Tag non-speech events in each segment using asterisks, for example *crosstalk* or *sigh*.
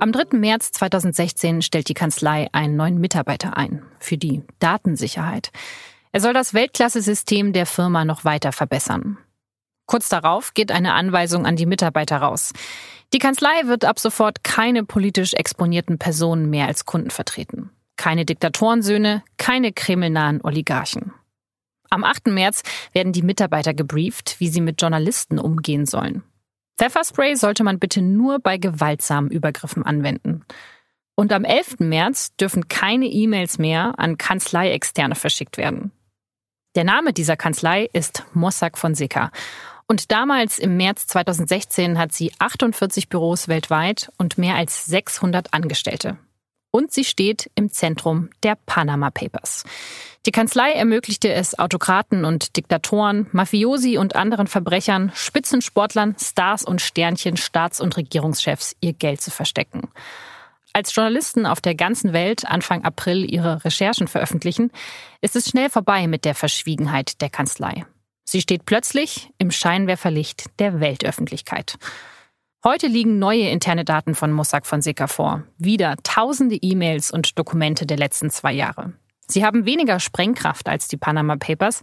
Am 3. März 2016 stellt die Kanzlei einen neuen Mitarbeiter ein für die Datensicherheit. Er soll das Weltklasse-System der Firma noch weiter verbessern. Kurz darauf geht eine Anweisung an die Mitarbeiter raus. Die Kanzlei wird ab sofort keine politisch exponierten Personen mehr als Kunden vertreten. Keine Diktatorensöhne, keine kremlnahen Oligarchen. Am 8. März werden die Mitarbeiter gebrieft, wie sie mit Journalisten umgehen sollen. Pfefferspray sollte man bitte nur bei gewaltsamen Übergriffen anwenden. Und am 11. März dürfen keine E-Mails mehr an Kanzleiexterne verschickt werden. Der Name dieser Kanzlei ist Mossack Fonseca. Und damals im März 2016 hat sie 48 Büros weltweit und mehr als 600 Angestellte. Und sie steht im Zentrum der Panama Papers. Die Kanzlei ermöglichte es Autokraten und Diktatoren, Mafiosi und anderen Verbrechern, Spitzensportlern, Stars und Sternchen, Staats- und Regierungschefs ihr Geld zu verstecken. Als Journalisten auf der ganzen Welt Anfang April ihre Recherchen veröffentlichen, ist es schnell vorbei mit der Verschwiegenheit der Kanzlei. Sie steht plötzlich im Scheinwerferlicht der Weltöffentlichkeit. Heute liegen neue interne Daten von Mossack Fonseca vor. Wieder tausende E-Mails und Dokumente der letzten zwei Jahre. Sie haben weniger Sprengkraft als die Panama Papers.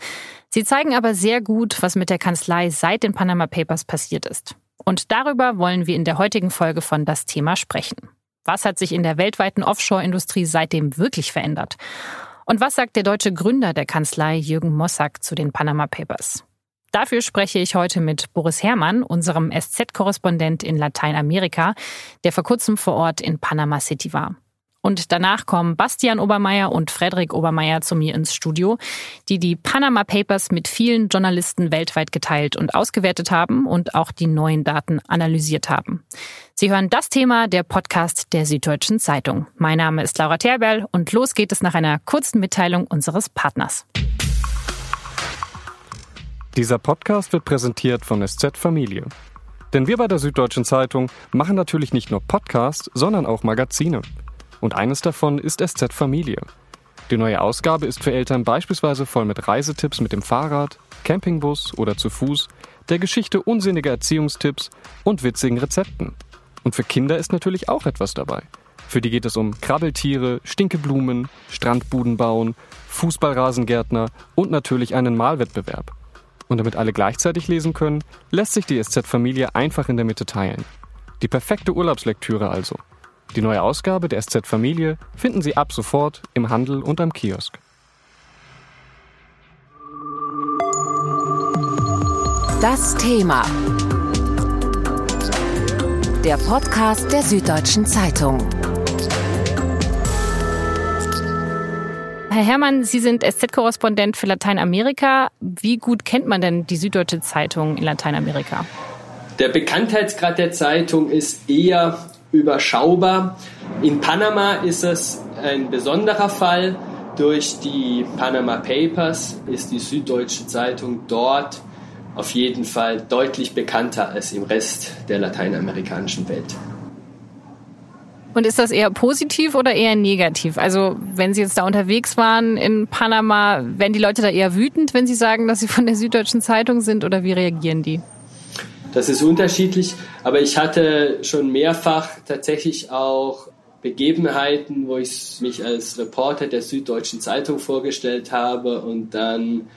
Sie zeigen aber sehr gut, was mit der Kanzlei seit den Panama Papers passiert ist. Und darüber wollen wir in der heutigen Folge von Das Thema sprechen. Was hat sich in der weltweiten Offshore-Industrie seitdem wirklich verändert? Und was sagt der deutsche Gründer der Kanzlei Jürgen Mossack zu den Panama Papers? Dafür spreche ich heute mit Boris Herrmann, unserem SZ-Korrespondent in Lateinamerika, der vor kurzem vor Ort in Panama City war. Und danach kommen Bastian Obermeier und Frederik Obermeier zu mir ins Studio, die die Panama Papers mit vielen Journalisten weltweit geteilt und ausgewertet haben und auch die neuen Daten analysiert haben. Sie hören das Thema der Podcast der Süddeutschen Zeitung. Mein Name ist Laura Terberl und los geht es nach einer kurzen Mitteilung unseres Partners. Dieser Podcast wird präsentiert von SZ Familie. Denn wir bei der Süddeutschen Zeitung machen natürlich nicht nur Podcasts, sondern auch Magazine. Und eines davon ist SZ Familie. Die neue Ausgabe ist für Eltern beispielsweise voll mit Reisetipps mit dem Fahrrad, Campingbus oder zu Fuß, der Geschichte unsinniger Erziehungstipps und witzigen Rezepten. Und für Kinder ist natürlich auch etwas dabei. Für die geht es um Krabbeltiere, Stinkeblumen, Strandbuden bauen, Fußballrasengärtner und natürlich einen Malwettbewerb. Und damit alle gleichzeitig lesen können, lässt sich die SZ-Familie einfach in der Mitte teilen. Die perfekte Urlaubslektüre also. Die neue Ausgabe der SZ-Familie finden Sie ab sofort im Handel und am Kiosk. Das Thema. Der Podcast der Süddeutschen Zeitung. Herr Herrmann, Sie sind SZ-Korrespondent für Lateinamerika. Wie gut kennt man denn die Süddeutsche Zeitung in Lateinamerika? Der Bekanntheitsgrad der Zeitung ist eher überschaubar. In Panama ist es ein besonderer Fall. Durch die Panama Papers ist die Süddeutsche Zeitung dort auf jeden Fall deutlich bekannter als im Rest der lateinamerikanischen Welt. Und ist das eher positiv oder eher negativ? Also wenn Sie jetzt da unterwegs waren in Panama, werden die Leute da eher wütend, wenn Sie sagen, dass Sie von der Süddeutschen Zeitung sind oder wie reagieren die? Das ist unterschiedlich, aber ich hatte schon mehrfach tatsächlich auch Begebenheiten, wo ich mich als Reporter der Süddeutschen Zeitung vorgestellt habe und dann,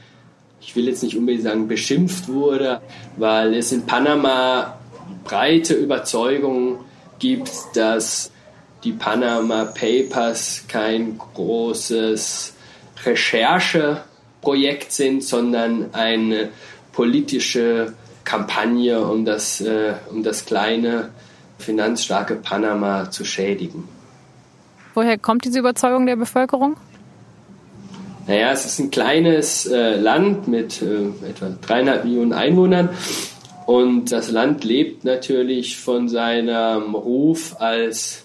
ich will jetzt nicht unbedingt sagen, beschimpft wurde, weil es in Panama breite Überzeugung gibt, dass die Panama Papers kein großes Rechercheprojekt sind, sondern eine politische Kampagne, um das, äh, um das kleine, finanzstarke Panama zu schädigen. Woher kommt diese Überzeugung der Bevölkerung? Naja, es ist ein kleines äh, Land mit äh, etwa dreieinhalb Millionen Einwohnern und das Land lebt natürlich von seinem Ruf als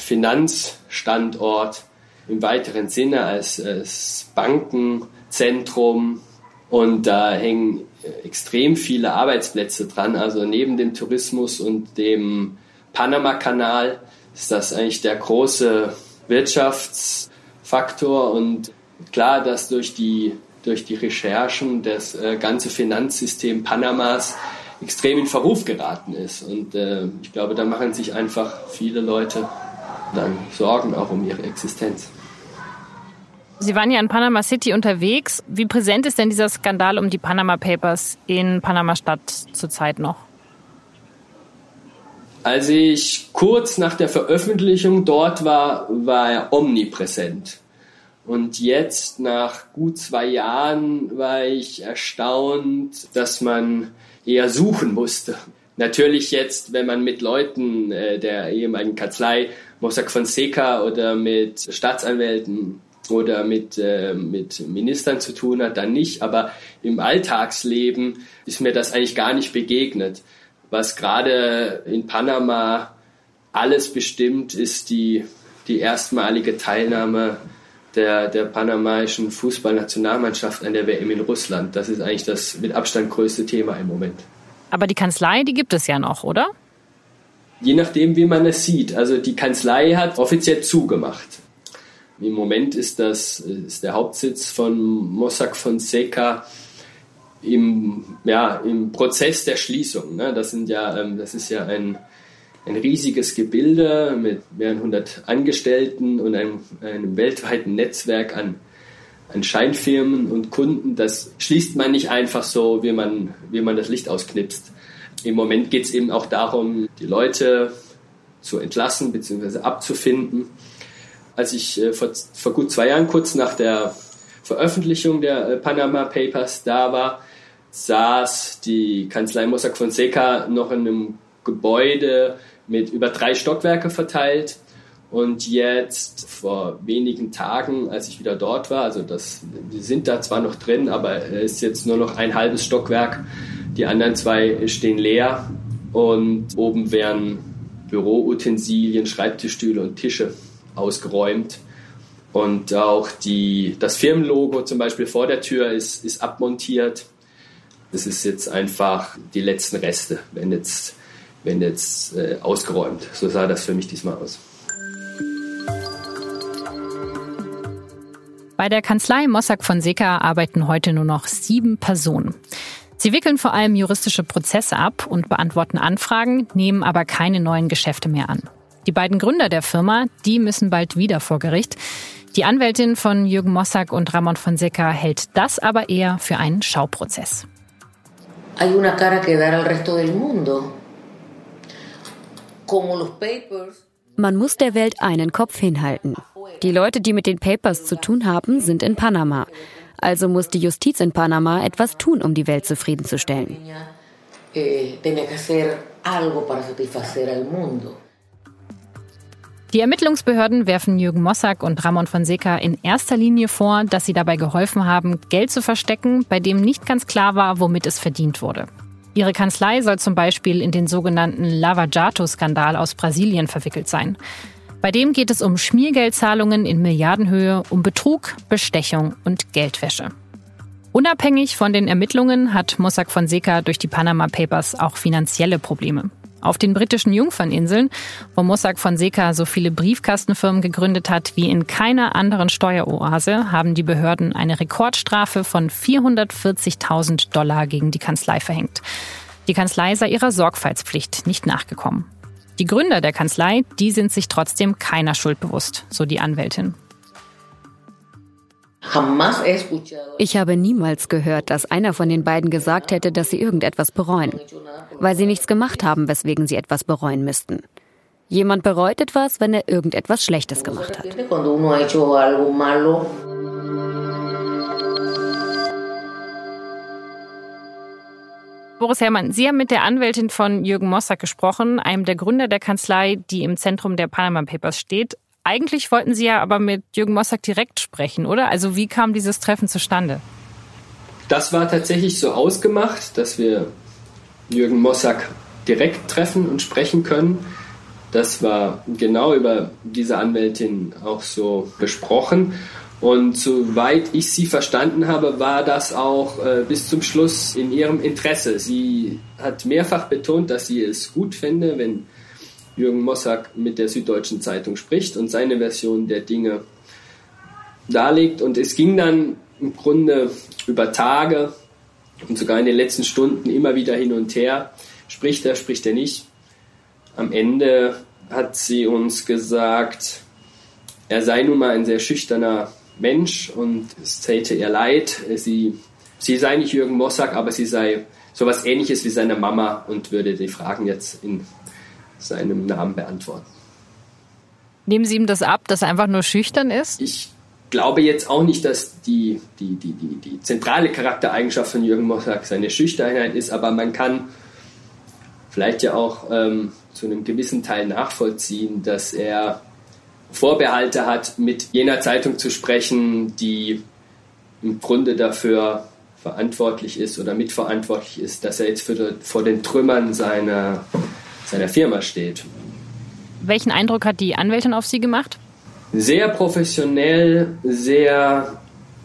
Finanzstandort im weiteren Sinne als, als Bankenzentrum und da hängen extrem viele Arbeitsplätze dran. Also neben dem Tourismus und dem Panama-Kanal ist das eigentlich der große Wirtschaftsfaktor und klar, dass durch die, durch die Recherchen das äh, ganze Finanzsystem Panamas extrem in Verruf geraten ist. Und äh, ich glaube, da machen sich einfach viele Leute dann Sorgen auch um ihre Existenz. Sie waren ja in Panama City unterwegs. Wie präsent ist denn dieser Skandal um die Panama Papers in Panama-Stadt zurzeit noch? Als ich kurz nach der Veröffentlichung dort war, war er omnipräsent. Und jetzt, nach gut zwei Jahren, war ich erstaunt, dass man eher suchen musste. Natürlich jetzt, wenn man mit Leuten äh, der ehemaligen Kanzlei Mossack Fonseca oder mit Staatsanwälten oder mit, äh, mit Ministern zu tun hat, dann nicht. Aber im Alltagsleben ist mir das eigentlich gar nicht begegnet. Was gerade in Panama alles bestimmt, ist die, die erstmalige Teilnahme der, der panamaischen Fußballnationalmannschaft an der WM in Russland. Das ist eigentlich das mit Abstand größte Thema im Moment. Aber die Kanzlei, die gibt es ja noch, oder? Je nachdem, wie man es sieht. Also die Kanzlei hat offiziell zugemacht. Im Moment ist das ist der Hauptsitz von Mossack Fonseca im, ja, im Prozess der Schließung. Ne? Das, sind ja, ähm, das ist ja ein, ein riesiges Gebilde mit mehreren hundert Angestellten und einem, einem weltweiten Netzwerk an, an Scheinfirmen und Kunden. Das schließt man nicht einfach so, wie man, wie man das Licht ausknipst. Im Moment geht es eben auch darum, die Leute zu entlassen bzw. abzufinden als ich äh, vor, vor gut zwei Jahren, kurz nach der Veröffentlichung der äh, Panama Papers da war, saß die Kanzlei Mossack Fonseca noch in einem Gebäude mit über drei Stockwerke verteilt. Und jetzt vor wenigen Tagen, als ich wieder dort war, also das, die sind da zwar noch drin, aber es ist jetzt nur noch ein halbes Stockwerk. Die anderen zwei stehen leer und oben werden Büroutensilien, Schreibtischstühle und Tische ausgeräumt. Und auch die, das Firmenlogo zum Beispiel vor der Tür ist, ist abmontiert. Das ist jetzt einfach die letzten Reste, wenn jetzt, wenn jetzt äh, ausgeräumt. So sah das für mich diesmal aus. Bei der Kanzlei Mossack Fonseca arbeiten heute nur noch sieben Personen. Sie wickeln vor allem juristische Prozesse ab und beantworten Anfragen, nehmen aber keine neuen Geschäfte mehr an. Die beiden Gründer der Firma, die müssen bald wieder vor Gericht. Die Anwältin von Jürgen Mossack und Ramon Fonseca hält das aber eher für einen Schauprozess. Man muss der Welt einen Kopf hinhalten. Die Leute, die mit den Papers zu tun haben, sind in Panama. Also muss die Justiz in Panama etwas tun, um die Welt zufriedenzustellen. Eh, die Ermittlungsbehörden werfen Jürgen Mossack und Ramon Fonseca in erster Linie vor, dass sie dabei geholfen haben, Geld zu verstecken, bei dem nicht ganz klar war, womit es verdient wurde. Ihre Kanzlei soll zum Beispiel in den sogenannten Lava Jato-Skandal aus Brasilien verwickelt sein. Bei dem geht es um Schmiergeldzahlungen in Milliardenhöhe, um Betrug, Bestechung und Geldwäsche. Unabhängig von den Ermittlungen hat Mossack Fonseca durch die Panama Papers auch finanzielle Probleme. Auf den britischen Jungferninseln, wo Mossack Fonseca so viele Briefkastenfirmen gegründet hat wie in keiner anderen Steueroase, haben die Behörden eine Rekordstrafe von 440.000 Dollar gegen die Kanzlei verhängt. Die Kanzlei sei ihrer Sorgfaltspflicht nicht nachgekommen. Die Gründer der Kanzlei, die sind sich trotzdem keiner Schuld bewusst, so die Anwältin. Ich habe niemals gehört, dass einer von den beiden gesagt hätte, dass sie irgendetwas bereuen, weil sie nichts gemacht haben, weswegen sie etwas bereuen müssten. Jemand bereut etwas, wenn er irgendetwas Schlechtes gemacht hat. Boris Herrmann, Sie haben mit der Anwältin von Jürgen Mossack gesprochen, einem der Gründer der Kanzlei, die im Zentrum der Panama Papers steht. Eigentlich wollten Sie ja aber mit Jürgen Mossack direkt sprechen, oder? Also wie kam dieses Treffen zustande? Das war tatsächlich so ausgemacht, dass wir Jürgen Mossack direkt treffen und sprechen können. Das war genau über diese Anwältin auch so besprochen. Und soweit ich sie verstanden habe, war das auch äh, bis zum Schluss in ihrem Interesse. Sie hat mehrfach betont, dass sie es gut fände, wenn Jürgen Mossack mit der Süddeutschen Zeitung spricht und seine Version der Dinge darlegt. Und es ging dann im Grunde über Tage Und sogar in den letzten Stunden immer wieder hin und her. Spricht er, spricht er nicht. Am Ende hat sie uns gesagt, er sei nun mal ein sehr schüchterner Mensch und es täte ihr leid. Sie, sie sei nicht Jürgen Mossack, aber sie sei sowas ähnliches wie seine Mama und würde die Fragen jetzt in seinem Namen beantworten. Nehmen Sie ihm das ab, dass er einfach nur schüchtern ist? Ich glaube jetzt auch nicht, dass die, die, die, die, die zentrale Charaktereigenschaft von Jürgen Mossack seine Schüchternheit ist, aber man kann vielleicht ja auch ähm, zu einem gewissen Teil nachvollziehen, dass er Vorbehalte hat, mit jener Zeitung zu sprechen, die im Grunde dafür verantwortlich ist oder mitverantwortlich ist, dass er jetzt für, vor den Trümmern seiner, seiner Firma steht. Welchen Eindruck hat die Anwältin auf Sie gemacht? Sehr professionell, sehr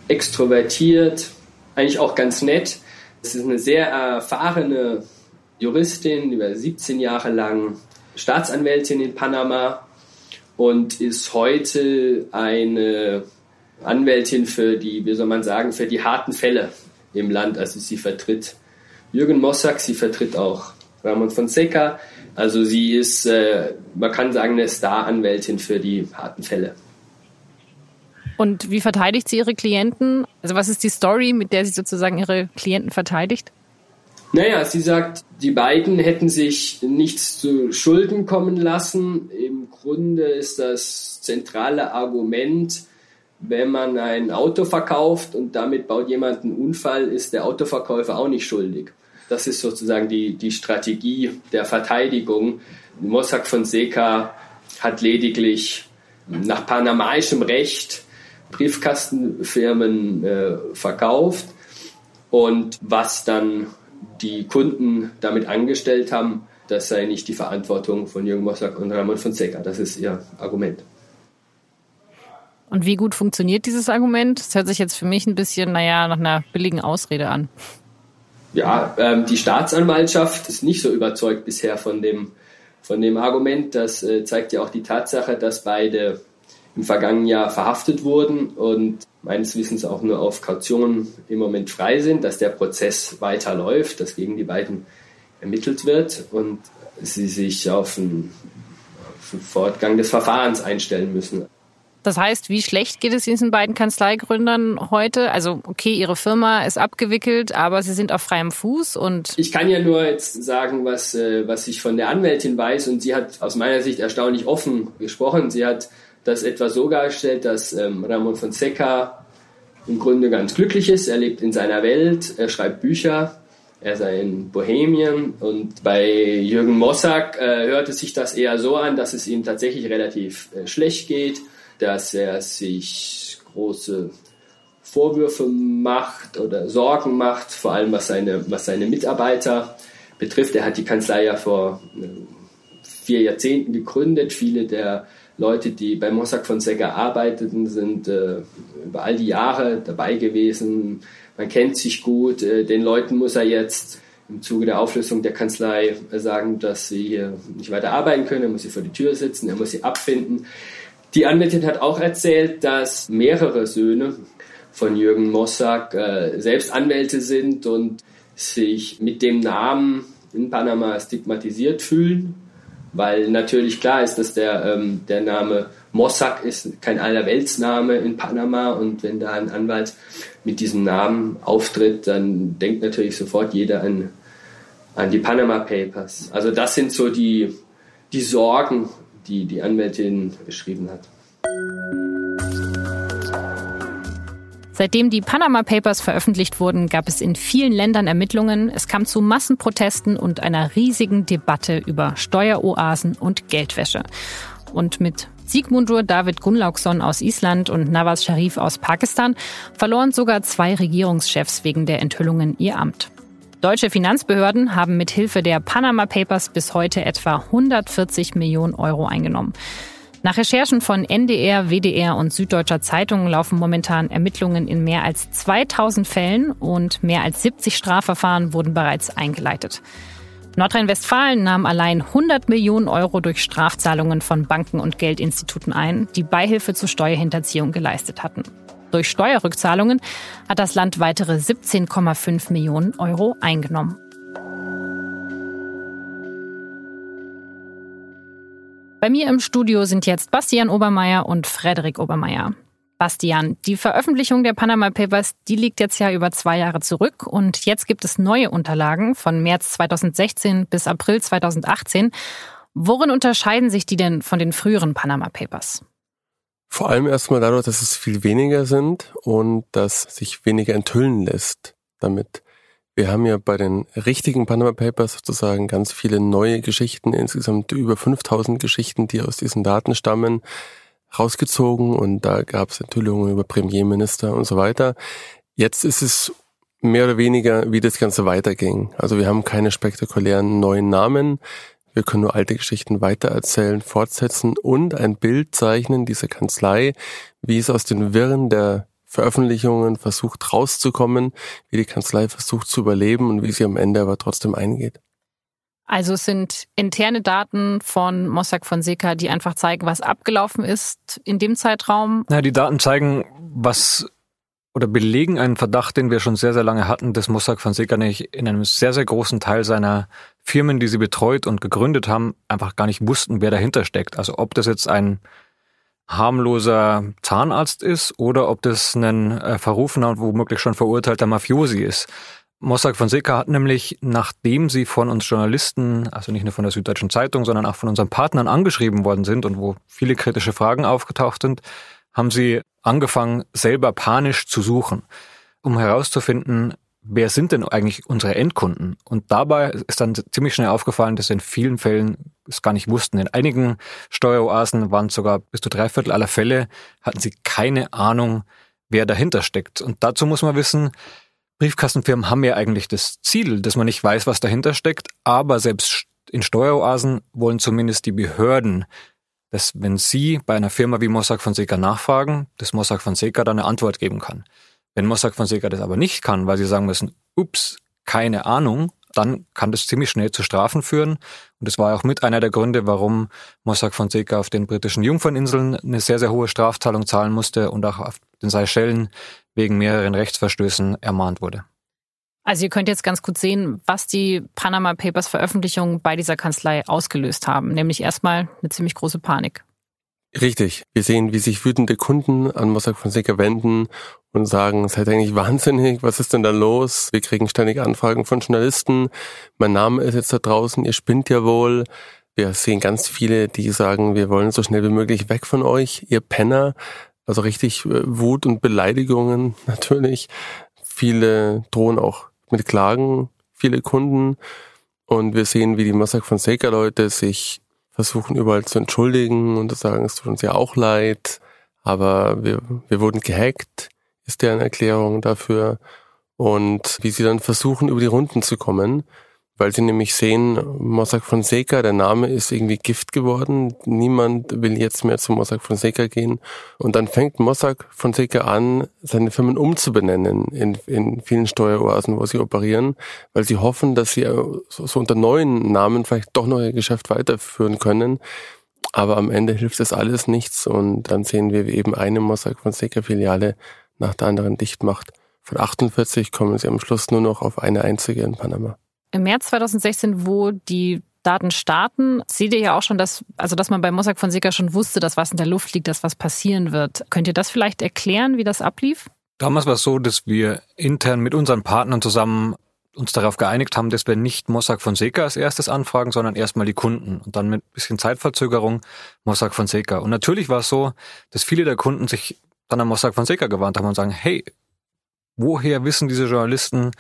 extrovertiert, eigentlich auch ganz nett. Es ist eine sehr erfahrene Juristin, über 17 Jahre lang Staatsanwältin in Panama und ist heute eine Anwältin für die, wie soll man sagen, für die harten Fälle im Land. Also sie vertritt Jürgen Mossack, sie vertritt auch Ramon Fonseca. Also sie ist, äh, man kann sagen, eine Star-Anwältin für die harten Fälle. Und wie verteidigt sie ihre Klienten? Also was ist die Story, mit der sie sozusagen ihre Klienten verteidigt? Naja, sie sagt, die beiden hätten sich nichts zu Schulden kommen lassen. Im Grunde ist das zentrale Argument, wenn man ein Auto verkauft und damit baut jemand einen Unfall, ist der Autoverkäufer auch nicht schuldig. Das ist sozusagen die, die Strategie der Verteidigung. Mossack Fonseca hat lediglich nach panamaischem Recht Briefkastenfirmen äh, verkauft und was dann die Kunden damit angestellt haben, das sei nicht die Verantwortung von Jürgen Mossack und Ramon Fonseca. Das ist ihr Argument. Und wie gut funktioniert dieses Argument? Das hört sich jetzt für mich ein bisschen, naja, nach einer billigen Ausrede an. Ja, ähm, die Staatsanwaltschaft ist nicht so überzeugt bisher von dem, von dem Argument. Das äh, zeigt ja auch die Tatsache, dass beide im vergangenen Jahr verhaftet wurden und meines Wissens auch nur auf Kaution im Moment frei sind, dass der Prozess weiterläuft, dass gegen die beiden ermittelt wird und sie sich auf einen, auf einen Fortgang des Verfahrens einstellen müssen. Das heißt, wie schlecht geht es diesen beiden Kanzleigründern heute? Also, okay, ihre Firma ist abgewickelt, aber sie sind auf freiem Fuß und. Ich kann ja nur jetzt sagen, was, äh, was ich von der Anwältin weiß und sie hat aus meiner Sicht erstaunlich offen gesprochen. Sie hat das etwa so dargestellt, dass ähm, Ramon Fonseca im Grunde ganz glücklich ist. Er lebt in seiner Welt, er schreibt Bücher, er sei in Bohemien und bei Jürgen Mossack äh, hört es sich das eher so an, dass es ihm tatsächlich relativ äh, schlecht geht, dass er sich große Vorwürfe macht oder Sorgen macht, vor allem was seine, was seine Mitarbeiter betrifft. Er hat die Kanzlei ja vor äh, vier Jahrzehnten gegründet. Viele der Leute, die bei Mossack Fonseca arbeiteten, sind äh, über all die Jahre dabei gewesen. Man kennt sich gut. Äh, den Leuten muss er jetzt im Zuge der Auflösung der Kanzlei sagen, dass sie hier nicht weiter arbeiten können. Er muss sie vor die Tür sitzen, er muss sie abfinden. Die Anwältin hat auch erzählt, dass mehrere Söhne von Jürgen Mossack äh, selbst Anwälte sind und sich mit dem Namen in Panama stigmatisiert fühlen weil natürlich klar ist, dass der, ähm, der Name Mossack ist kein Allerweltsname in Panama und wenn da ein Anwalt mit diesem Namen auftritt, dann denkt natürlich sofort jeder an, an die Panama Papers. Also das sind so die, die Sorgen, die die Anwältin beschrieben hat. Seitdem die Panama Papers veröffentlicht wurden, gab es in vielen Ländern Ermittlungen. Es kam zu Massenprotesten und einer riesigen Debatte über Steueroasen und Geldwäsche. Und mit Sigmundur David Gunnlaugsson aus Island und Nawaz Sharif aus Pakistan verloren sogar zwei Regierungschefs wegen der Enthüllungen ihr Amt. Deutsche Finanzbehörden haben mit Hilfe der Panama Papers bis heute etwa 140 Millionen Euro eingenommen. Nach Recherchen von NDR, WDR und Süddeutscher Zeitung laufen momentan Ermittlungen in mehr als 2000 Fällen und mehr als 70 Strafverfahren wurden bereits eingeleitet. Nordrhein-Westfalen nahm allein 100 Millionen Euro durch Strafzahlungen von Banken und Geldinstituten ein, die Beihilfe zur Steuerhinterziehung geleistet hatten. Durch Steuerrückzahlungen hat das Land weitere 17,5 Millionen Euro eingenommen. Bei mir im Studio sind jetzt Bastian Obermeier und Frederik Obermeier. Bastian, die Veröffentlichung der Panama Papers, die liegt jetzt ja über zwei Jahre zurück und jetzt gibt es neue Unterlagen von März 2016 bis April 2018. Worin unterscheiden sich die denn von den früheren Panama Papers? Vor allem erstmal dadurch, dass es viel weniger sind und dass sich weniger enthüllen lässt damit. Wir haben ja bei den richtigen Panama Papers sozusagen ganz viele neue Geschichten, insgesamt über 5000 Geschichten, die aus diesen Daten stammen rausgezogen und da gab es Enthüllungen über Premierminister und so weiter. Jetzt ist es mehr oder weniger, wie das Ganze weiterging. Also wir haben keine spektakulären neuen Namen. Wir können nur alte Geschichten weitererzählen, fortsetzen und ein Bild zeichnen dieser Kanzlei, wie es aus den Wirren der Veröffentlichungen versucht rauszukommen, wie die Kanzlei versucht zu überleben und wie sie am Ende aber trotzdem eingeht. Also es sind interne Daten von Mossack Fonseca, die einfach zeigen, was abgelaufen ist in dem Zeitraum. Ja, die Daten zeigen, was oder belegen einen Verdacht, den wir schon sehr, sehr lange hatten, dass Mossack Fonseca nicht in einem sehr, sehr großen Teil seiner Firmen, die sie betreut und gegründet haben, einfach gar nicht wussten, wer dahinter steckt. Also ob das jetzt ein harmloser Zahnarzt ist oder ob das ein äh, verrufener und womöglich schon verurteilter Mafiosi ist. Mossack Fonseca hat nämlich, nachdem sie von uns Journalisten, also nicht nur von der Süddeutschen Zeitung, sondern auch von unseren Partnern angeschrieben worden sind und wo viele kritische Fragen aufgetaucht sind, haben sie angefangen, selber panisch zu suchen, um herauszufinden, wer sind denn eigentlich unsere Endkunden? Und dabei ist dann ziemlich schnell aufgefallen, dass in vielen Fällen es gar nicht wussten. In einigen Steueroasen waren sogar bis zu drei Viertel aller Fälle, hatten sie keine Ahnung, wer dahinter steckt. Und dazu muss man wissen, Briefkastenfirmen haben ja eigentlich das Ziel, dass man nicht weiß, was dahinter steckt, aber selbst in Steueroasen wollen zumindest die Behörden, dass wenn sie bei einer Firma wie Mossack Fonseca nachfragen, dass Mossack Fonseca dann eine Antwort geben kann. Wenn Mossack Fonseca das aber nicht kann, weil sie sagen müssen, ups, keine Ahnung, dann kann das ziemlich schnell zu Strafen führen. Und das war auch mit einer der Gründe, warum Mossack Fonseca auf den britischen Jungferninseln eine sehr, sehr hohe Strafzahlung zahlen musste und auch auf den Seychellen wegen mehreren Rechtsverstößen ermahnt wurde. Also ihr könnt jetzt ganz gut sehen, was die Panama Papers Veröffentlichung bei dieser Kanzlei ausgelöst haben, nämlich erstmal eine ziemlich große Panik. Richtig. Wir sehen, wie sich wütende Kunden an Mossack Fonseca wenden und sagen, ist eigentlich wahnsinnig, was ist denn da los? Wir kriegen ständig Anfragen von Journalisten, mein Name ist jetzt da draußen, ihr spinnt ja wohl. Wir sehen ganz viele, die sagen, wir wollen so schnell wie möglich weg von euch, ihr Penner. Also richtig äh, Wut und Beleidigungen *laughs* natürlich. Viele drohen auch mit Klagen, viele Kunden. Und wir sehen, wie die Mossack Fonseca-Leute sich versuchen überall zu entschuldigen und zu sagen, es tut uns ja auch leid, aber wir, wir wurden gehackt, ist deren Erklärung dafür. Und wie sie dann versuchen, über die Runden zu kommen weil sie nämlich sehen, Mossack Fonseca, der Name ist irgendwie Gift geworden. Niemand will jetzt mehr zu Mossack Fonseca gehen. Und dann fängt Mossack Fonseca an, seine Firmen umzubenennen in, in vielen Steueroasen, wo sie operieren, weil sie hoffen, dass sie so, so unter neuen Namen vielleicht doch noch ihr Geschäft weiterführen können. Aber am Ende hilft das alles nichts und dann sehen wir, eben eine Mossack Fonseca Filiale nach der anderen dicht macht. Von 48 kommen sie am Schluss nur noch auf eine einzige in Panama im März 2016, wo die Daten starten, seht ihr ja auch schon, dass, also dass man bei Mossack Fonseca schon wusste, dass was in der Luft liegt, dass was passieren wird. Könnt ihr das vielleicht erklären, wie das ablief? Damals war es so, dass wir intern mit unseren Partnern zusammen uns darauf geeinigt haben, dass wir nicht Mossack Fonseca als erstes anfragen, sondern erstmal die Kunden und dann mit ein bisschen Zeitverzögerung Mossack Fonseca. Und natürlich war es so, dass viele der Kunden sich dann an Mossack Fonseca gewarnt haben und sagen, hey, woher wissen diese Journalisten,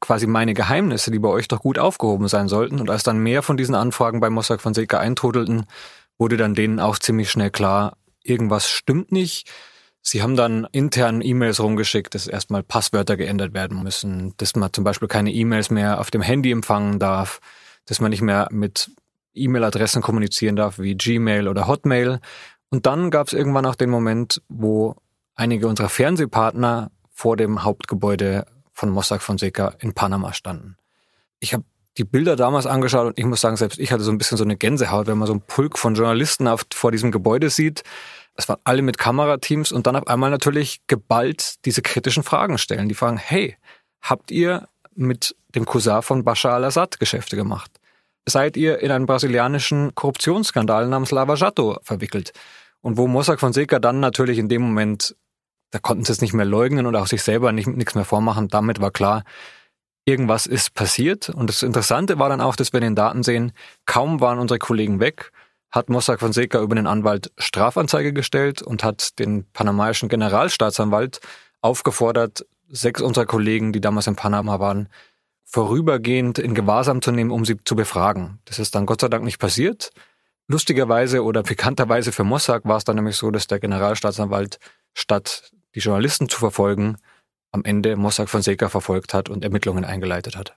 quasi meine Geheimnisse, die bei euch doch gut aufgehoben sein sollten. Und als dann mehr von diesen Anfragen bei Mossack Fonseca eintrudelten, wurde dann denen auch ziemlich schnell klar, irgendwas stimmt nicht. Sie haben dann intern E-Mails rumgeschickt, dass erstmal Passwörter geändert werden müssen, dass man zum Beispiel keine E-Mails mehr auf dem Handy empfangen darf, dass man nicht mehr mit E-Mail-Adressen kommunizieren darf wie Gmail oder Hotmail. Und dann gab es irgendwann auch den Moment, wo einige unserer Fernsehpartner vor dem Hauptgebäude von Mossack Fonseca in Panama standen. Ich habe die Bilder damals angeschaut und ich muss sagen, selbst ich hatte so ein bisschen so eine Gänsehaut, wenn man so einen Pulk von Journalisten auf, vor diesem Gebäude sieht. es waren alle mit Kamerateams und dann auf einmal natürlich geballt diese kritischen Fragen stellen. Die fragen, hey, habt ihr mit dem Cousin von Bashar al-Assad Geschäfte gemacht? Seid ihr in einen brasilianischen Korruptionsskandal namens Lava Jato verwickelt? Und wo Mossack Fonseca dann natürlich in dem Moment, da konnten sie es nicht mehr leugnen und auch sich selber nicht, nichts mehr vormachen. Damit war klar, irgendwas ist passiert. Und das Interessante war dann auch, dass wir in den Daten sehen, kaum waren unsere Kollegen weg, hat Mossack Fonseca über den Anwalt Strafanzeige gestellt und hat den panamaischen Generalstaatsanwalt aufgefordert, sechs unserer Kollegen, die damals in Panama waren, vorübergehend in Gewahrsam zu nehmen, um sie zu befragen. Das ist dann Gott sei Dank nicht passiert. Lustigerweise oder pikanterweise für Mossack war es dann nämlich so, dass der Generalstaatsanwalt statt die Journalisten zu verfolgen, am Ende Mossack Fonseca verfolgt hat und Ermittlungen eingeleitet hat.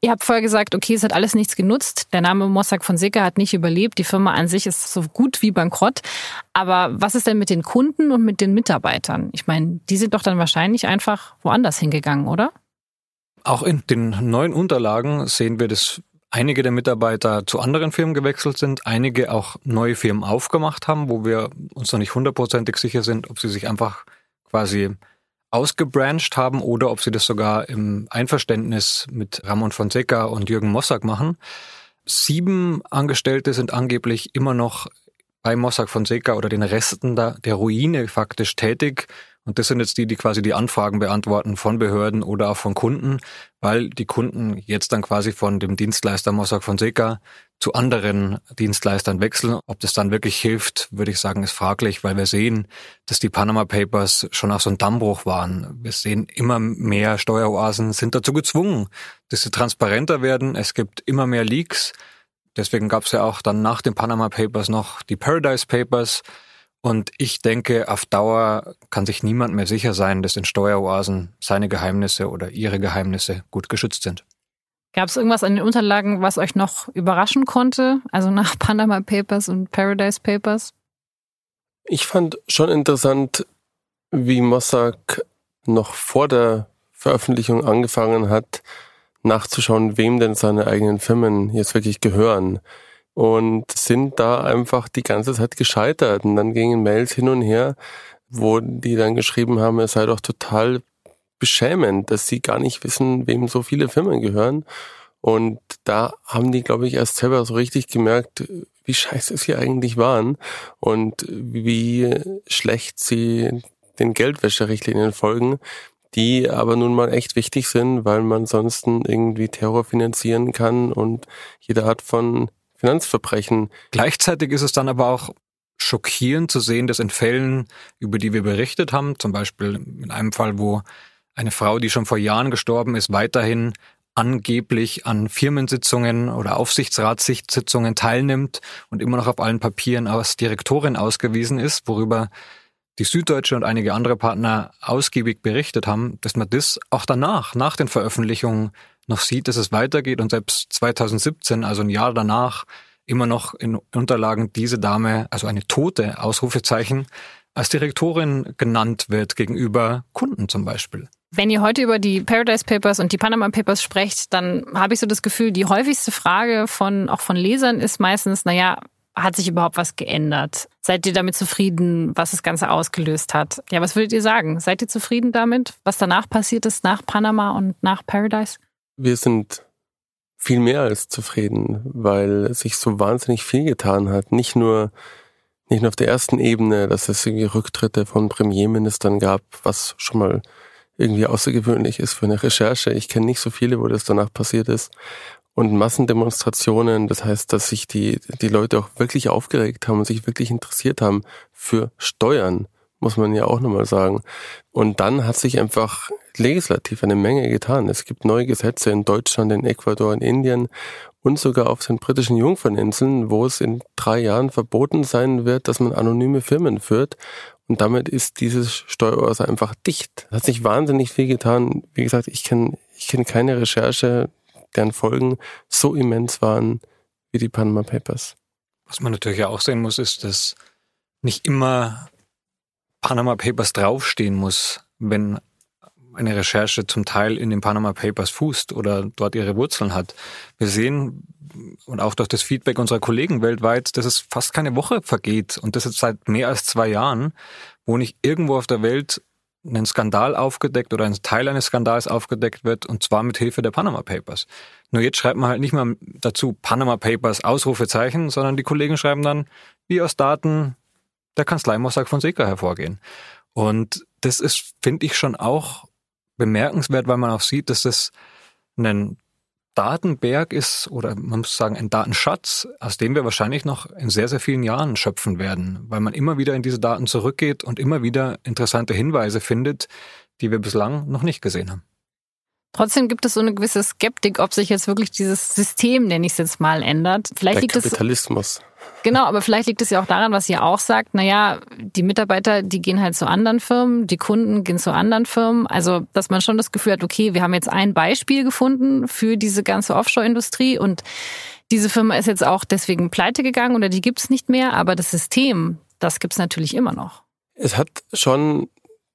Ihr habt vorher gesagt, okay, es hat alles nichts genutzt. Der Name Mossack Fonseca hat nicht überlebt. Die Firma an sich ist so gut wie bankrott. Aber was ist denn mit den Kunden und mit den Mitarbeitern? Ich meine, die sind doch dann wahrscheinlich einfach woanders hingegangen, oder? Auch in den neuen Unterlagen sehen wir, dass einige der Mitarbeiter zu anderen Firmen gewechselt sind, einige auch neue Firmen aufgemacht haben, wo wir uns noch nicht hundertprozentig sicher sind, ob sie sich einfach quasi ausgebrancht haben oder ob sie das sogar im Einverständnis mit Ramon Fonseca und Jürgen Mossack machen. Sieben Angestellte sind angeblich immer noch bei Mossack Fonseca oder den Resten der, der Ruine faktisch tätig und das sind jetzt die, die quasi die Anfragen beantworten von Behörden oder auch von Kunden, weil die Kunden jetzt dann quasi von dem Dienstleister Mossack Fonseca zu anderen Dienstleistern wechseln. Ob das dann wirklich hilft, würde ich sagen, ist fraglich, weil wir sehen, dass die Panama Papers schon auch so ein Dammbruch waren. Wir sehen immer mehr Steueroasen sind dazu gezwungen, dass sie transparenter werden. Es gibt immer mehr Leaks. Deswegen gab es ja auch dann nach den Panama Papers noch die Paradise Papers und ich denke, auf Dauer kann sich niemand mehr sicher sein, dass in Steueroasen seine Geheimnisse oder ihre Geheimnisse gut geschützt sind. Gab es irgendwas an den Unterlagen, was euch noch überraschen konnte? Also nach *laughs* Panama Papers und Paradise Papers? Ich fand schon interessant, wie Mossack noch vor der Veröffentlichung angefangen hat, nachzuschauen, wem denn seine eigenen Firmen jetzt wirklich gehören und sind da einfach die ganze Zeit gescheitert. Und dann gingen Mails hin und her, wo die dann geschrieben haben, es sei doch total beschämend, dass sie gar nicht wissen, wem so viele Firmen gehören. Und da haben die, glaube ich, erst selber so richtig gemerkt, wie scheiße sie eigentlich waren und wie schlecht sie den Geldwäscherichtlinien folgen, die aber nun mal echt wichtig sind, weil man sonst irgendwie Terror finanzieren kann und jede Art von Finanzverbrechen. Gleichzeitig ist es dann aber auch schockierend zu sehen, dass in Fällen, über die wir berichtet haben, zum Beispiel in einem Fall, wo eine Frau, die schon vor Jahren gestorben ist, weiterhin angeblich an Firmensitzungen oder Aufsichtsratssitzungen teilnimmt und immer noch auf allen Papieren als Direktorin ausgewiesen ist, worüber die Süddeutsche und einige andere Partner ausgiebig berichtet haben, dass man das auch danach, nach den Veröffentlichungen noch sieht, dass es weitergeht und selbst 2017, also ein Jahr danach, immer noch in Unterlagen diese Dame, also eine tote Ausrufezeichen, als Direktorin genannt wird gegenüber Kunden zum Beispiel. Wenn ihr heute über die Paradise Papers und die Panama Papers sprecht, dann habe ich so das Gefühl, die häufigste Frage von, auch von Lesern ist meistens, naja, hat sich überhaupt was geändert? Seid ihr damit zufrieden, was das Ganze ausgelöst hat? Ja, was würdet ihr sagen? Seid ihr zufrieden damit, was danach passiert ist, nach Panama und nach Paradise? wir sind viel mehr als zufrieden, weil sich so wahnsinnig viel getan hat. Nicht nur, nicht nur auf der ersten Ebene, dass es irgendwie Rücktritte von Premierministern gab, was schon mal irgendwie außergewöhnlich ist für eine Recherche. Ich kenne nicht so viele, wo das danach passiert ist. Und Massendemonstrationen, das heißt, dass sich die, die Leute auch wirklich aufgeregt haben und sich wirklich interessiert haben für Steuern muss man ja auch nochmal sagen. Und dann hat sich einfach legislativ eine Menge getan. Es gibt neue Gesetze in Deutschland, in Ecuador, in Indien und sogar auf den britischen Jungferninseln, wo es in drei Jahren verboten sein wird, dass man anonyme Firmen führt. Und damit ist dieses Steueroaser einfach dicht. Es hat sich wahnsinnig viel getan. Wie gesagt, ich kenne ich kenn keine Recherche, deren Folgen so immens waren wie die Panama Papers. Was man natürlich auch sehen muss, ist, dass nicht immer Panama Papers draufstehen muss, wenn eine Recherche zum Teil in den Panama Papers fußt oder dort ihre Wurzeln hat. Wir sehen und auch durch das Feedback unserer Kollegen weltweit, dass es fast keine Woche vergeht und das jetzt seit mehr als zwei Jahren, wo nicht irgendwo auf der Welt ein Skandal aufgedeckt oder ein Teil eines Skandals aufgedeckt wird und zwar mit Hilfe der Panama Papers. Nur jetzt schreibt man halt nicht mehr dazu Panama Papers Ausrufezeichen, sondern die Kollegen schreiben dann, wie aus Daten der Kanzlei Mossack Fonseca hervorgehen. Und das ist, finde ich, schon auch bemerkenswert, weil man auch sieht, dass das ein Datenberg ist oder man muss sagen ein Datenschatz, aus dem wir wahrscheinlich noch in sehr, sehr vielen Jahren schöpfen werden, weil man immer wieder in diese Daten zurückgeht und immer wieder interessante Hinweise findet, die wir bislang noch nicht gesehen haben. Trotzdem gibt es so eine gewisse Skeptik, ob sich jetzt wirklich dieses System, nenne ich es jetzt mal, ändert. Vielleicht Der liegt Kapitalismus. Es, genau, aber vielleicht liegt es ja auch daran, was ihr auch sagt. Naja, die Mitarbeiter, die gehen halt zu anderen Firmen, die Kunden gehen zu anderen Firmen. Also, dass man schon das Gefühl hat, okay, wir haben jetzt ein Beispiel gefunden für diese ganze Offshore-Industrie und diese Firma ist jetzt auch deswegen pleite gegangen oder die gibt es nicht mehr, aber das System, das gibt es natürlich immer noch. Es hat schon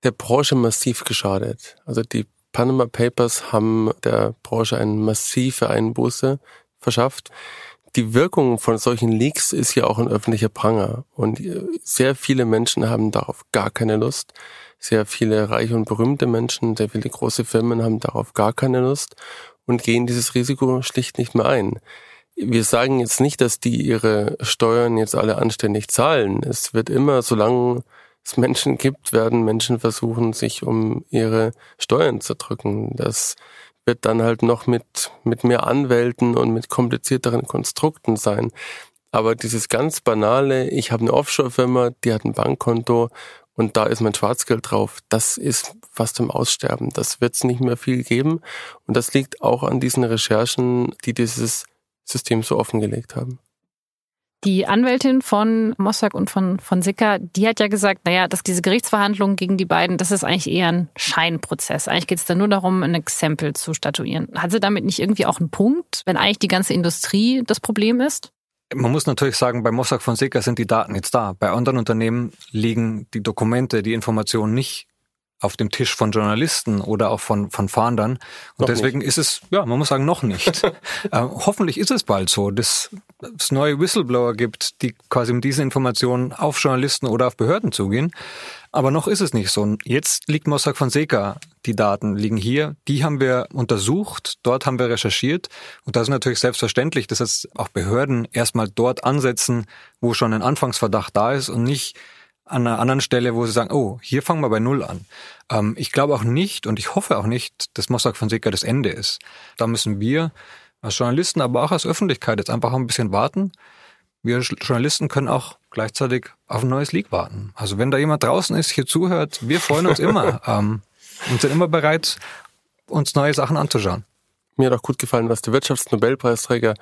der Branche massiv geschadet. Also die Panama Papers haben der Branche eine massive Einbuße verschafft. Die Wirkung von solchen Leaks ist ja auch ein öffentlicher Pranger. Und sehr viele Menschen haben darauf gar keine Lust. Sehr viele reiche und berühmte Menschen, sehr viele große Firmen haben darauf gar keine Lust und gehen dieses Risiko schlicht nicht mehr ein. Wir sagen jetzt nicht, dass die ihre Steuern jetzt alle anständig zahlen. Es wird immer, solange es Menschen gibt, werden Menschen versuchen, sich um ihre Steuern zu drücken. Das wird dann halt noch mit, mit mehr Anwälten und mit komplizierteren Konstrukten sein. Aber dieses ganz banale, ich habe eine Offshore-Firma, die hat ein Bankkonto und da ist mein Schwarzgeld drauf, das ist fast im Aussterben. Das wird es nicht mehr viel geben. Und das liegt auch an diesen Recherchen, die dieses System so offengelegt haben. Die Anwältin von Mossack und von, von Sicker, die hat ja gesagt, naja, dass diese Gerichtsverhandlungen gegen die beiden, das ist eigentlich eher ein Scheinprozess. Eigentlich geht es da nur darum, ein Exempel zu statuieren. Hat sie damit nicht irgendwie auch einen Punkt, wenn eigentlich die ganze Industrie das Problem ist? Man muss natürlich sagen, bei Mossack Fonseca sind die Daten jetzt da. Bei anderen Unternehmen liegen die Dokumente, die Informationen nicht auf dem Tisch von Journalisten oder auch von, von Fahndern. Und noch deswegen nicht. ist es, ja, man muss sagen, noch nicht. *laughs* äh, hoffentlich ist es bald so, dass es neue Whistleblower gibt, die quasi mit diesen Informationen auf Journalisten oder auf Behörden zugehen. Aber noch ist es nicht so. Jetzt liegt Mossack Fonseca, die Daten liegen hier, die haben wir untersucht, dort haben wir recherchiert. Und das ist natürlich selbstverständlich, dass jetzt auch Behörden erstmal dort ansetzen, wo schon ein Anfangsverdacht da ist und nicht an einer anderen Stelle, wo sie sagen, oh, hier fangen wir bei Null an. Ähm, ich glaube auch nicht und ich hoffe auch nicht, dass Mossack Fonseca das Ende ist. Da müssen wir als Journalisten, aber auch als Öffentlichkeit jetzt einfach ein bisschen warten. Wir Journalisten können auch gleichzeitig auf ein neues Leak warten. Also wenn da jemand draußen ist, hier zuhört, wir freuen uns immer *laughs* ähm, und sind immer bereit, uns neue Sachen anzuschauen. Mir hat auch gut gefallen, was der Wirtschaftsnobelpreisträger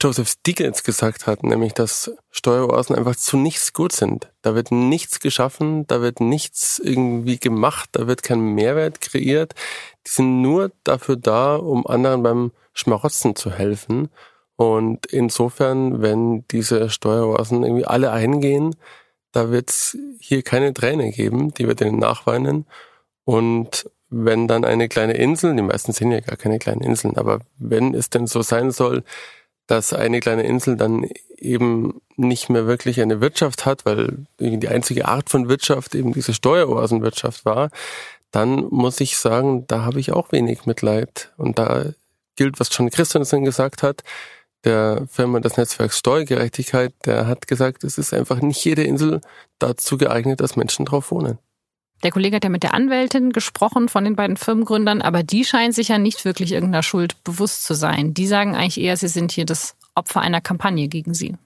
Joseph Stiglitz gesagt hat, nämlich dass Steueroasen einfach zu nichts gut sind. Da wird nichts geschaffen, da wird nichts irgendwie gemacht, da wird kein Mehrwert kreiert. Die sind nur dafür da, um anderen beim Schmarotzen zu helfen. Und insofern, wenn diese Steueroasen irgendwie alle eingehen, da wird es hier keine Träne geben, die wird ihnen nachweinen. Und wenn dann eine kleine Insel, die meisten sind ja gar keine kleinen Inseln, aber wenn es denn so sein soll, dass eine kleine Insel dann eben nicht mehr wirklich eine Wirtschaft hat, weil die einzige Art von Wirtschaft eben diese Steueroasenwirtschaft war, dann muss ich sagen, da habe ich auch wenig Mitleid. Und da gilt, was John Christensen gesagt hat, der Firma des Netzwerks Steuergerechtigkeit, der hat gesagt, es ist einfach nicht jede Insel dazu geeignet, dass Menschen drauf wohnen. Der Kollege hat ja mit der Anwältin gesprochen von den beiden Firmengründern, aber die scheint sich ja nicht wirklich irgendeiner Schuld bewusst zu sein. Die sagen eigentlich eher, sie sind hier das Opfer einer Kampagne gegen sie.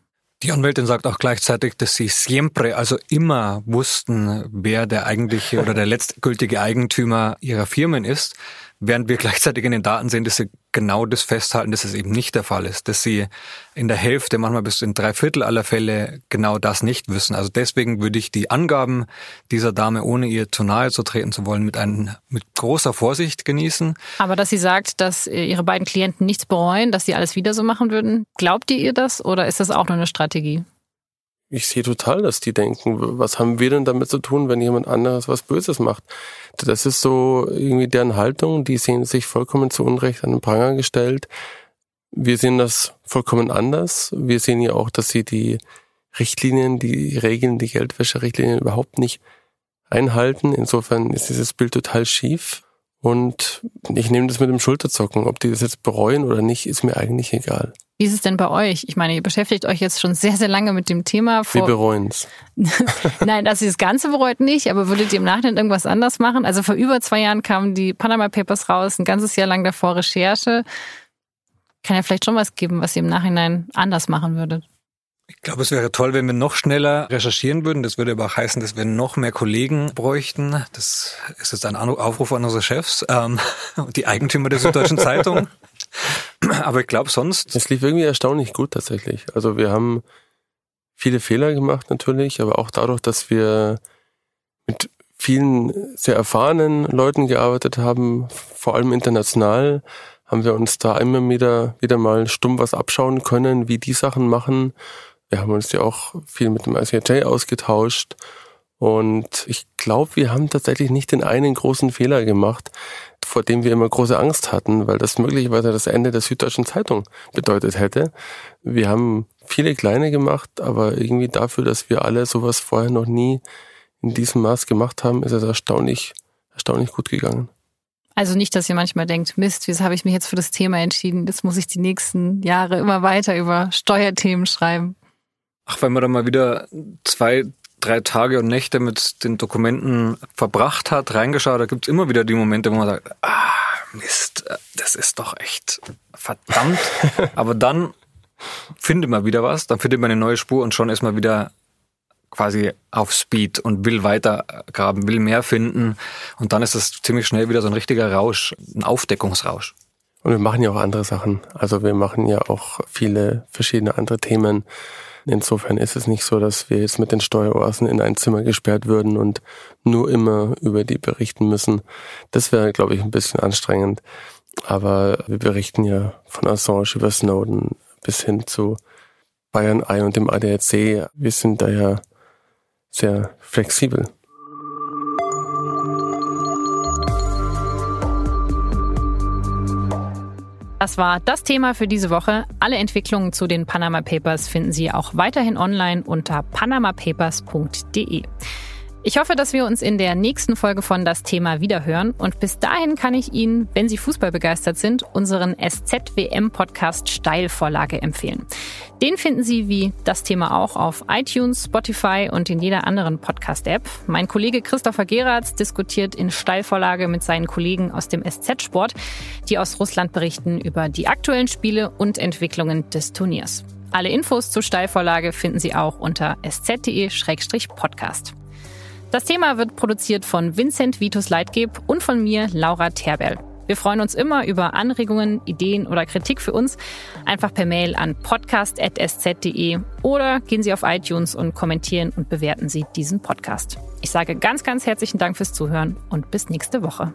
Die Anwältin sagt auch gleichzeitig, dass sie siempre, also immer wussten, wer der eigentliche oder der letztgültige Eigentümer ihrer Firmen ist. Während wir gleichzeitig in den Daten sehen, dass sie genau das festhalten, dass es eben nicht der Fall ist, dass sie in der Hälfte, manchmal bis in drei Viertel aller Fälle genau das nicht wissen. Also deswegen würde ich die Angaben dieser Dame, ohne ihr zu nahe zu treten zu wollen, mit, einem, mit großer Vorsicht genießen. Aber dass sie sagt, dass ihre beiden Klienten nichts bereuen, dass sie alles wieder so machen würden, glaubt ihr ihr das oder ist das auch nur eine Strategie? Ich sehe total, dass die denken, was haben wir denn damit zu tun, wenn jemand anderes was Böses macht? Das ist so irgendwie deren Haltung, die sehen sich vollkommen zu Unrecht an den Pranger gestellt. Wir sehen das vollkommen anders. Wir sehen ja auch, dass sie die Richtlinien, die Regeln, die Geldwäsche-Richtlinien überhaupt nicht einhalten. Insofern ist dieses Bild total schief. Und ich nehme das mit dem Schulterzocken. Ob die das jetzt bereuen oder nicht, ist mir eigentlich egal. Wie ist es denn bei euch? Ich meine, ihr beschäftigt euch jetzt schon sehr, sehr lange mit dem Thema. Vor Wir bereuen es. *laughs* Nein, dass ihr das Ganze bereut nicht, aber würdet ihr im Nachhinein irgendwas anders machen? Also vor über zwei Jahren kamen die Panama Papers raus, ein ganzes Jahr lang davor Recherche. Kann ja vielleicht schon was geben, was ihr im Nachhinein anders machen würdet. Ich glaube, es wäre toll, wenn wir noch schneller recherchieren würden. Das würde aber auch heißen, dass wir noch mehr Kollegen bräuchten. Das ist jetzt ein Aufruf an unsere Chefs, ähm, *laughs* die Eigentümer der Süddeutschen Zeitung. *laughs* *clears throat* Aber ich glaube sonst. Es lief irgendwie erstaunlich gut tatsächlich. Also wir haben viele Fehler gemacht natürlich, aber auch dadurch, dass wir mit vielen sehr erfahrenen Leuten gearbeitet haben, vor allem international, haben wir uns da immer wieder, wieder mal stumm was abschauen können, wie die Sachen machen wir haben uns ja auch viel mit dem ICJ ausgetauscht. Und ich glaube, wir haben tatsächlich nicht den einen großen Fehler gemacht, vor dem wir immer große Angst hatten, weil das möglicherweise das Ende der Süddeutschen Zeitung bedeutet hätte. Wir haben viele kleine gemacht, aber irgendwie dafür, dass wir alle sowas vorher noch nie in diesem Maß gemacht haben, ist es erstaunlich, erstaunlich gut gegangen. Also nicht, dass ihr manchmal denkt, Mist, wieso habe ich mich jetzt für das Thema entschieden? Jetzt muss ich die nächsten Jahre immer weiter über Steuerthemen schreiben. Ach, wenn man dann mal wieder zwei, drei Tage und Nächte mit den Dokumenten verbracht hat, reingeschaut, da gibt's immer wieder die Momente, wo man sagt, ah, Mist, das ist doch echt verdammt. *laughs* Aber dann findet man wieder was, dann findet man eine neue Spur und schon ist man wieder quasi auf Speed und will weitergraben, will mehr finden. Und dann ist das ziemlich schnell wieder so ein richtiger Rausch, ein Aufdeckungsrausch. Und wir machen ja auch andere Sachen. Also wir machen ja auch viele verschiedene andere Themen. Insofern ist es nicht so, dass wir jetzt mit den Steueroasen in ein Zimmer gesperrt würden und nur immer über die berichten müssen. Das wäre, glaube ich, ein bisschen anstrengend. Aber wir berichten ja von Assange über Snowden bis hin zu Bayern Eye und dem ADAC. Wir sind da ja sehr flexibel. Das war das Thema für diese Woche. Alle Entwicklungen zu den Panama Papers finden Sie auch weiterhin online unter panamapapers.de. Ich hoffe, dass wir uns in der nächsten Folge von das Thema wiederhören. Und bis dahin kann ich Ihnen, wenn Sie Fußball begeistert sind, unseren SZWM-Podcast Steilvorlage empfehlen. Den finden Sie wie das Thema auch auf iTunes, Spotify und in jeder anderen Podcast-App. Mein Kollege Christopher Geratz diskutiert in Steilvorlage mit seinen Kollegen aus dem SZ-Sport, die aus Russland berichten über die aktuellen Spiele und Entwicklungen des Turniers. Alle Infos zur Steilvorlage finden Sie auch unter sz.de-podcast. Das Thema wird produziert von Vincent Vitus Leitgeb und von mir, Laura Terberl. Wir freuen uns immer über Anregungen, Ideen oder Kritik für uns. Einfach per Mail an podcast.sz.de oder gehen Sie auf iTunes und kommentieren und bewerten Sie diesen Podcast. Ich sage ganz, ganz herzlichen Dank fürs Zuhören und bis nächste Woche.